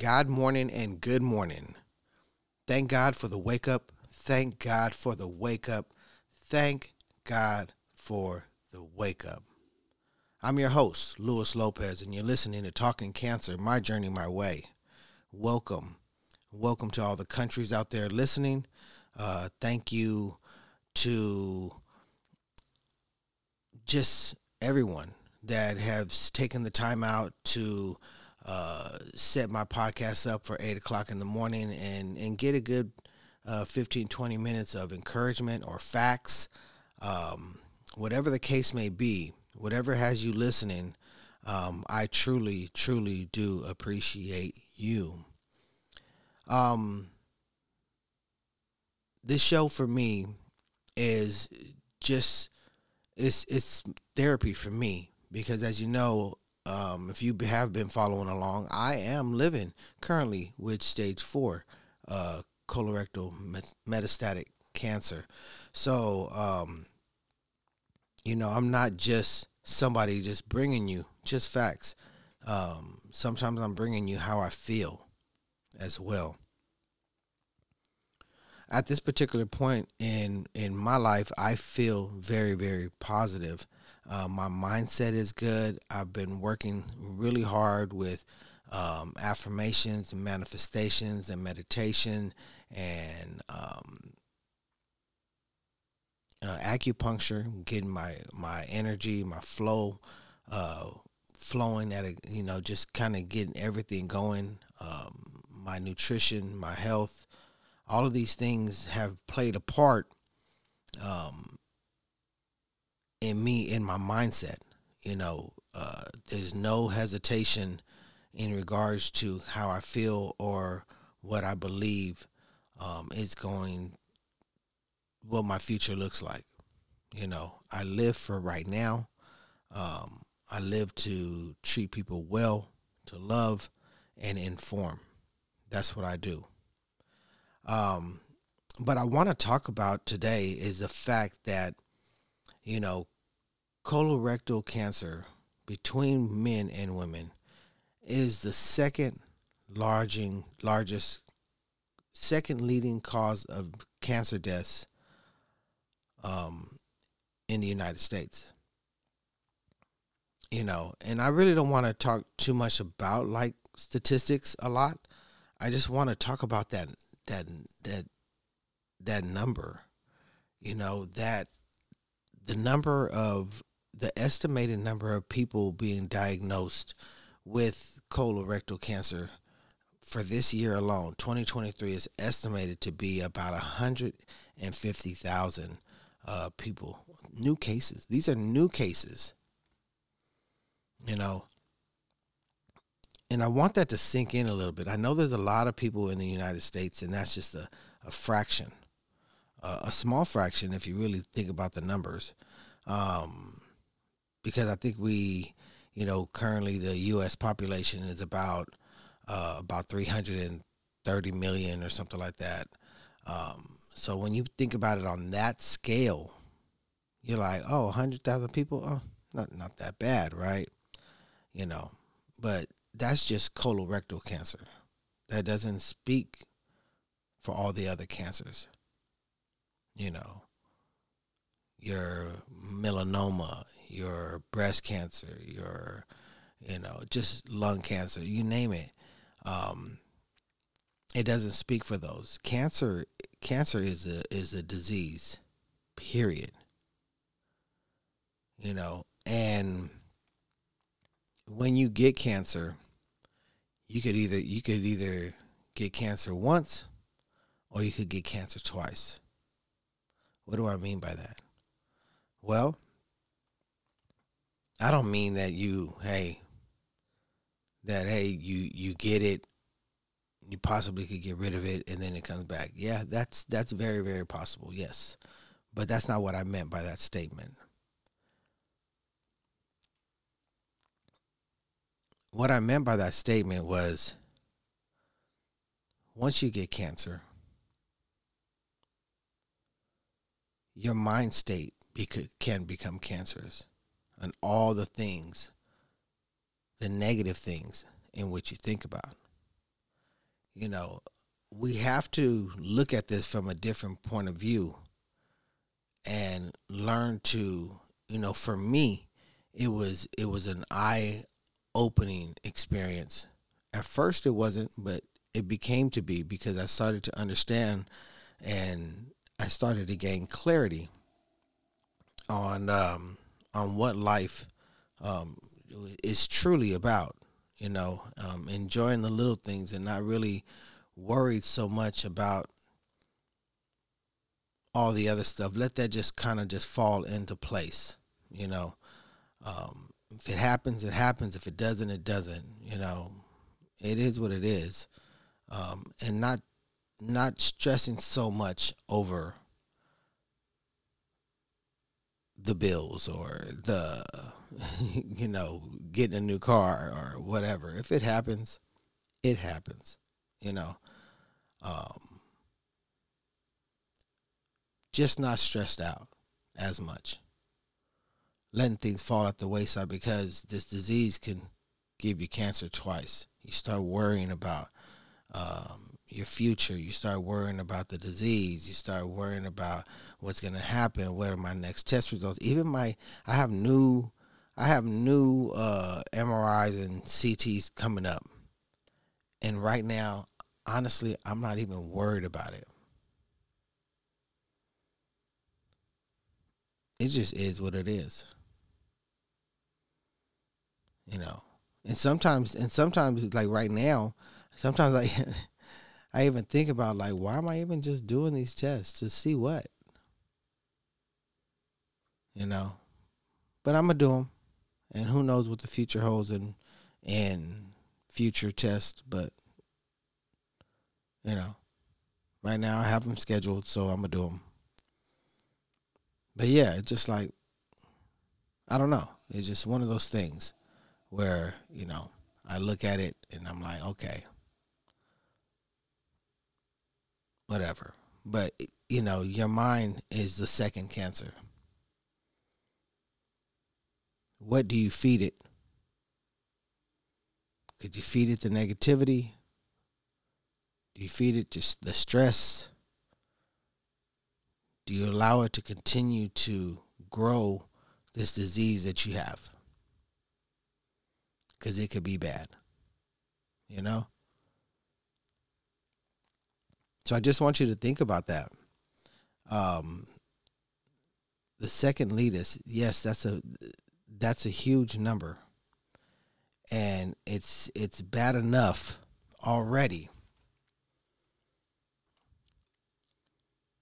God morning and good morning. Thank God for the wake up. Thank God for the wake up. Thank God for the wake up. I'm your host, Luis Lopez, and you're listening to Talking Cancer My Journey, My Way. Welcome. Welcome to all the countries out there listening. Uh, thank you to just everyone that has taken the time out to uh, set my podcast up for 8 o'clock in the morning and, and get a good uh, 15, 20 minutes of encouragement or facts. Um, whatever the case may be, whatever has you listening, um, I truly, truly do appreciate you. Um, this show for me is just it's it's therapy for me because as you know um, if you have been following along i am living currently with stage four uh, colorectal met- metastatic cancer. So um, you know i'm not just somebody just bringing you just facts. Um, sometimes i'm bringing you how i feel as well. At this particular point in in my life, I feel very very positive. Uh, my mindset is good. I've been working really hard with um, affirmations and manifestations and meditation and um, uh, acupuncture, getting my my energy, my flow uh, flowing at a you know just kind of getting everything going. Um, my nutrition, my health, all of these things have played a part um, in me in my mindset you know uh, there's no hesitation in regards to how i feel or what i believe um, is going what my future looks like. You know i live for right now. Um, i live to treat people well to love and inform. That's what i do. Um, but I want to talk about today is the fact that, you know, colorectal cancer between men and women is the second larging, largest, second leading cause of cancer deaths um, in the United States. You know, and I really don't want to talk too much about like statistics a lot. I just want to talk about that that that that number you know that the number of the estimated number of people being diagnosed with colorectal cancer for this year alone 2023 is estimated to be about 150,000 uh, people new cases these are new cases you know and I want that to sink in a little bit. I know there's a lot of people in the United States, and that's just a, a fraction, uh, a small fraction if you really think about the numbers. Um, because I think we, you know, currently the U.S. population is about uh, about 330 million or something like that. Um, so when you think about it on that scale, you're like, oh, 100,000 people, oh, not not that bad, right? You know, but that's just colorectal cancer. That doesn't speak for all the other cancers. You know, your melanoma, your breast cancer, your, you know, just lung cancer, you name it. Um, it doesn't speak for those. Cancer, cancer is a is a disease, period. You know, and when you get cancer, you could either you could either get cancer once or you could get cancer twice. What do I mean by that? Well, I don't mean that you hey that hey you you get it you possibly could get rid of it and then it comes back. Yeah, that's that's very very possible. Yes. But that's not what I meant by that statement. what I meant by that statement was once you get cancer, your mind state can become cancerous and all the things, the negative things in which you think about. you know, we have to look at this from a different point of view and learn to, you know, for me, it was it was an eye opening experience. At first it wasn't, but it became to be because I started to understand and I started to gain clarity on um, on what life um, is truly about. You know, um, enjoying the little things and not really worried so much about all the other stuff. Let that just kind of just fall into place. You know, um, if it happens, it happens. If it doesn't, it doesn't. You know, it is what it is, um, and not not stressing so much over the bills or the you know getting a new car or whatever. If it happens it happens you know. Um, just not stressed out as much. Letting things fall at the wayside because this disease can give you cancer twice. You start worrying about um, your future. You start worrying about the disease. You start worrying about what's going to happen. What are my next test results? Even my, I have new, I have new uh, MRIs and CTs coming up, and right now, honestly, I'm not even worried about it. It just is what it is. You know, and sometimes, and sometimes, like right now, sometimes like I even think about like why am I even just doing these tests to see what? You know? But I'm gonna do them and who knows what the future holds in in future tests but you know. Right now I have them scheduled so I'm gonna do them but yeah it's just like I don't know. It's just one of those things where you know I look at it and I'm like okay whatever. But you know, your mind is the second cancer. What do you feed it? Could you feed it the negativity? Do you feed it just the stress? Do you allow it to continue to grow this disease that you have? Because it could be bad. You know? So I just want you to think about that. Um, the second lead is yes, that's a that's a huge number, and it's it's bad enough already.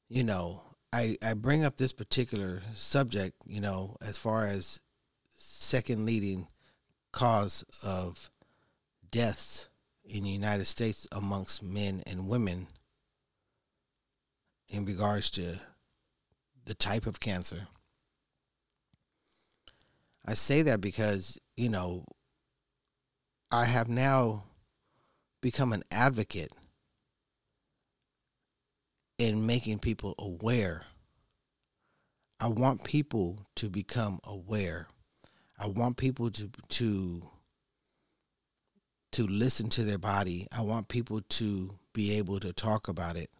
You know, I I bring up this particular subject, you know, as far as second leading cause of deaths in the United States amongst men and women in regards to the type of cancer. I say that because, you know, I have now become an advocate in making people aware. I want people to become aware. I want people to to to listen to their body. I want people to be able to talk about it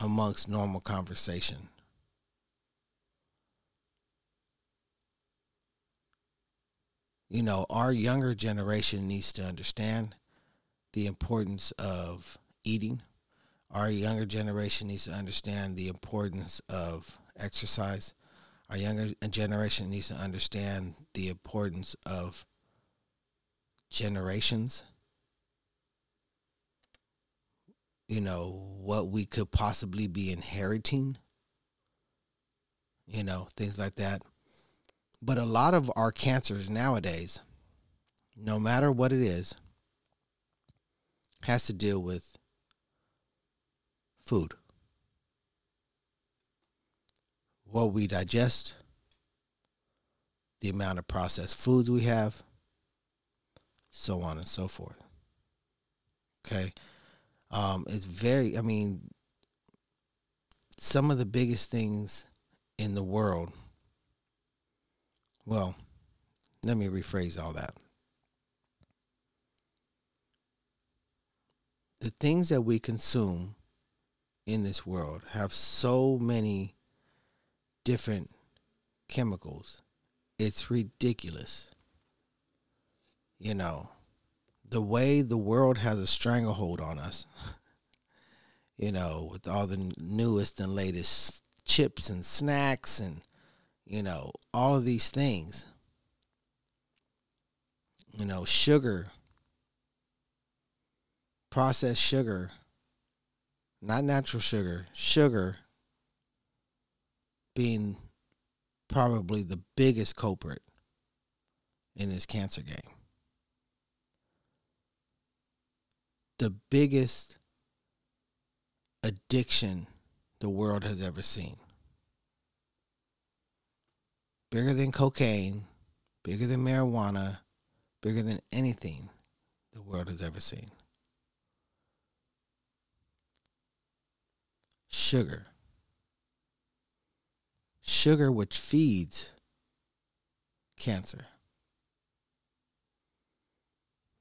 amongst normal conversation. You know, our younger generation needs to understand the importance of eating. Our younger generation needs to understand the importance of exercise. Our younger generation needs to understand the importance of generations you know, what we could possibly be inheriting, you know, things like that. But a lot of our cancers nowadays, no matter what it is, has to deal with food. What we digest, the amount of processed foods we have, so on and so forth. Okay. Um, it's very, I mean, some of the biggest things in the world. Well, let me rephrase all that. the things that we consume in this world have so many different chemicals. It's ridiculous. You know, the way the world has a stranglehold on us, you know, with all the newest and latest chips and snacks and, you know, all of these things. You know, sugar, processed sugar, not natural sugar, sugar being probably the biggest culprit in this cancer game. The biggest addiction the world has ever seen. Bigger than cocaine, bigger than marijuana, bigger than anything the world has ever seen. Sugar. Sugar, which feeds cancer.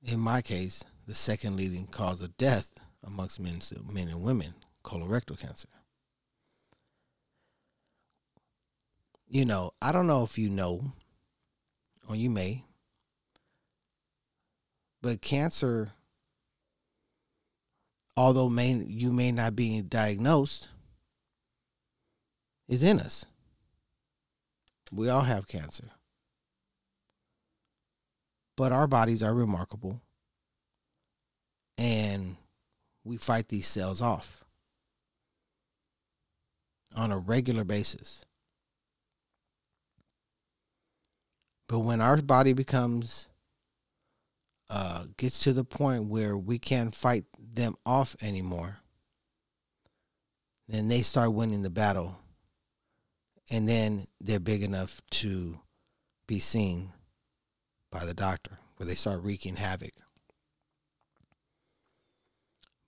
In my case, the second leading cause of death amongst men, men and women, colorectal cancer. You know, I don't know if you know, or you may, but cancer, although may, you may not be diagnosed, is in us. We all have cancer. But our bodies are remarkable. And we fight these cells off on a regular basis. But when our body becomes uh, gets to the point where we can't fight them off anymore, then they start winning the battle. And then they're big enough to be seen by the doctor, where they start wreaking havoc.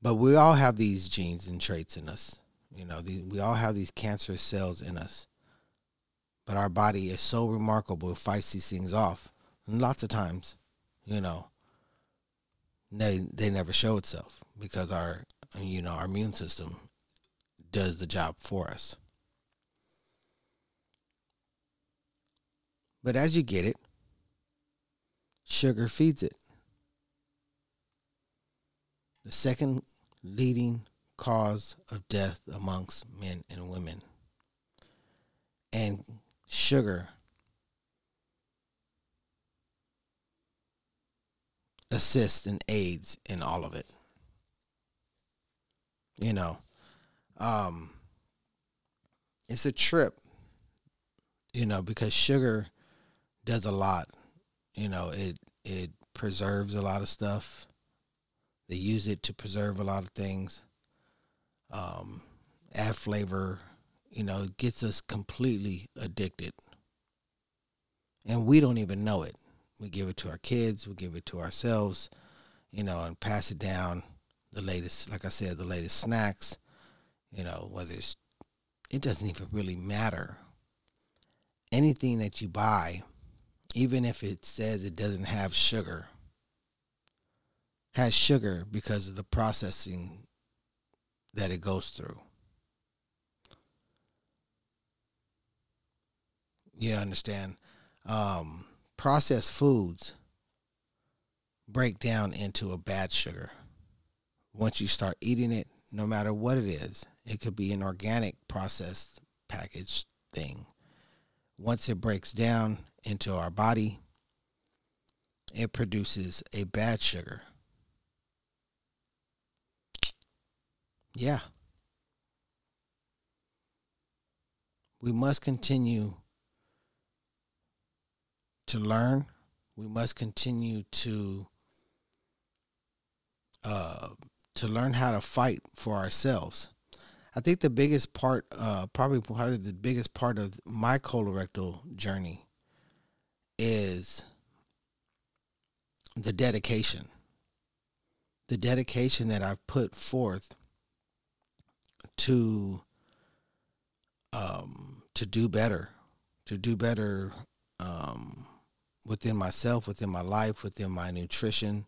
But we all have these genes and traits in us. You know, the, we all have these cancerous cells in us. But our body is so remarkable, it fights these things off. And lots of times, you know, they they never show itself because our you know our immune system does the job for us. But as you get it, sugar feeds it. The second leading cause of death amongst men and women. And sugar assists and aids in all of it. You know, um, it's a trip, you know, because sugar does a lot. You know, it it preserves a lot of stuff. They use it to preserve a lot of things. Um, add flavor, you know, it gets us completely addicted. And we don't even know it. We give it to our kids, we give it to ourselves, you know, and pass it down. The latest, like I said, the latest snacks, you know, whether it's, it doesn't even really matter. Anything that you buy, even if it says it doesn't have sugar, has sugar because of the processing that it goes through. You understand? Um, processed foods break down into a bad sugar. Once you start eating it, no matter what it is, it could be an organic processed packaged thing. Once it breaks down into our body, it produces a bad sugar. Yeah. We must continue to learn. We must continue to uh, to learn how to fight for ourselves. I think the biggest part, uh, probably part of the biggest part of my colorectal journey, is the dedication. The dedication that I've put forth to um, to do better, to do better um, within myself, within my life, within my nutrition,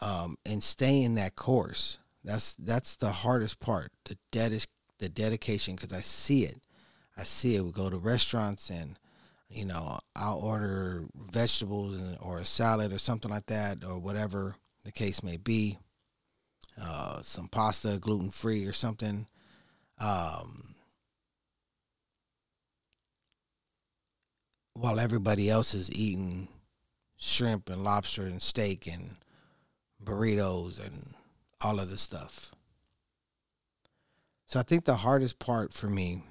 um, and stay in that course. That's that's the hardest part. The dedi- the dedication because I see it. I see it. We go to restaurants and you know I'll order vegetables or a salad or something like that or whatever the case may be. Uh, some pasta, gluten free or something. Um, while everybody else is eating shrimp and lobster and steak and burritos and all of this stuff. So I think the hardest part for me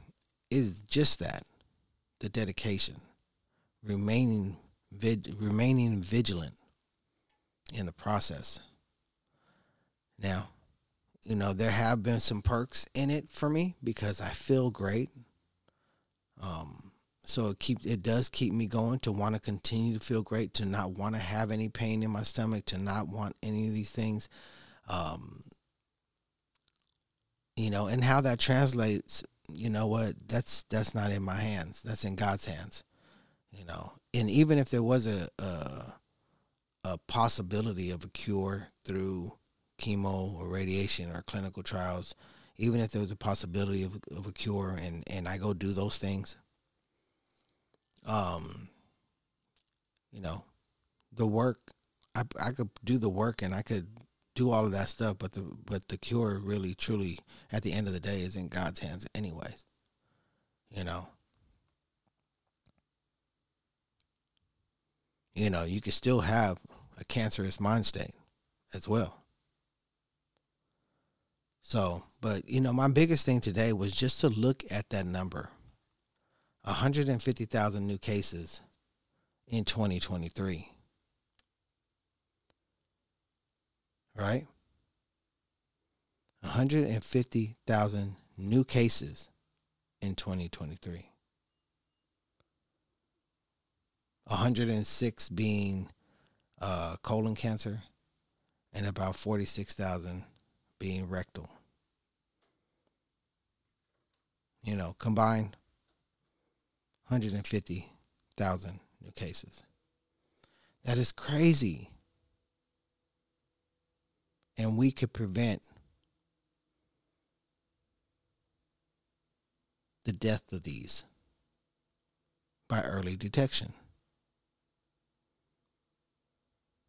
is just that the dedication, remaining vid, remaining vigilant in the process. Now, you know, there have been some perks in it for me because I feel great. Um, so it keep it does keep me going to want to continue to feel great, to not want to have any pain in my stomach, to not want any of these things. Um, you know, and how that translates, you know what? That's that's not in my hands. That's in God's hands. You know, and even if there was a a, a possibility of a cure through chemo or radiation or clinical trials, even if there was a possibility of, of a cure and, and I go do those things, um, you know, the work, I, I could do the work and I could do all of that stuff, but the but the cure really truly at the end of the day is in God's hands anyways. You know. You know, you could still have a cancerous mind state as well. So, but you know, my biggest thing today was just to look at that number 150,000 new cases in 2023. Right? 150,000 new cases in 2023. 106 being uh, colon cancer and about 46,000 being rectal. You know, combined 150,000 new cases. That is crazy. And we could prevent the death of these by early detection.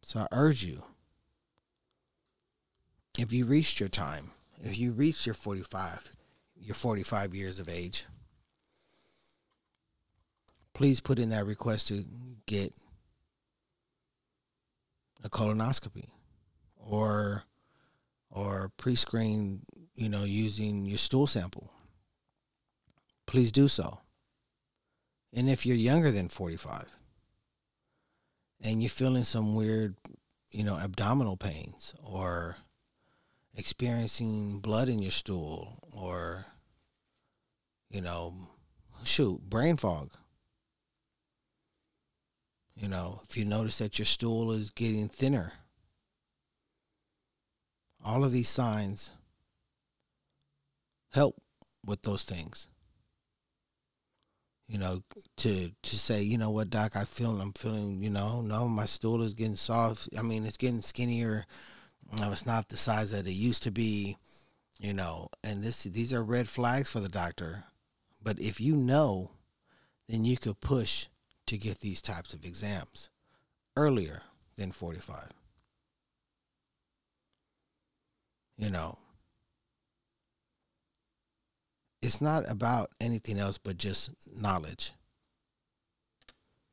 So I urge you if you reached your time, if you reached your 45, your 45 years of age, please put in that request to get a colonoscopy or or pre-screen, you know, using your stool sample. Please do so. And if you're younger than 45 and you're feeling some weird, you know, abdominal pains or experiencing blood in your stool or you know shoot brain fog. You know if you notice that your stool is getting thinner all of these signs help with those things. You know to to say you know what doc i feel i'm feeling you know no my stool is getting soft. I mean it's getting skinnier no, it's not the size that it used to be, you know. And this these are red flags for the doctor. But if you know, then you could push to get these types of exams earlier than 45. You know, it's not about anything else but just knowledge.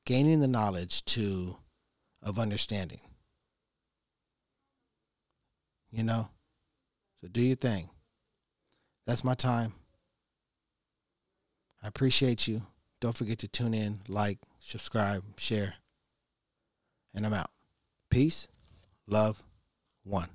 Gaining the knowledge to of understanding you know? So do your thing. That's my time. I appreciate you. Don't forget to tune in, like, subscribe, share. And I'm out. Peace, love, one.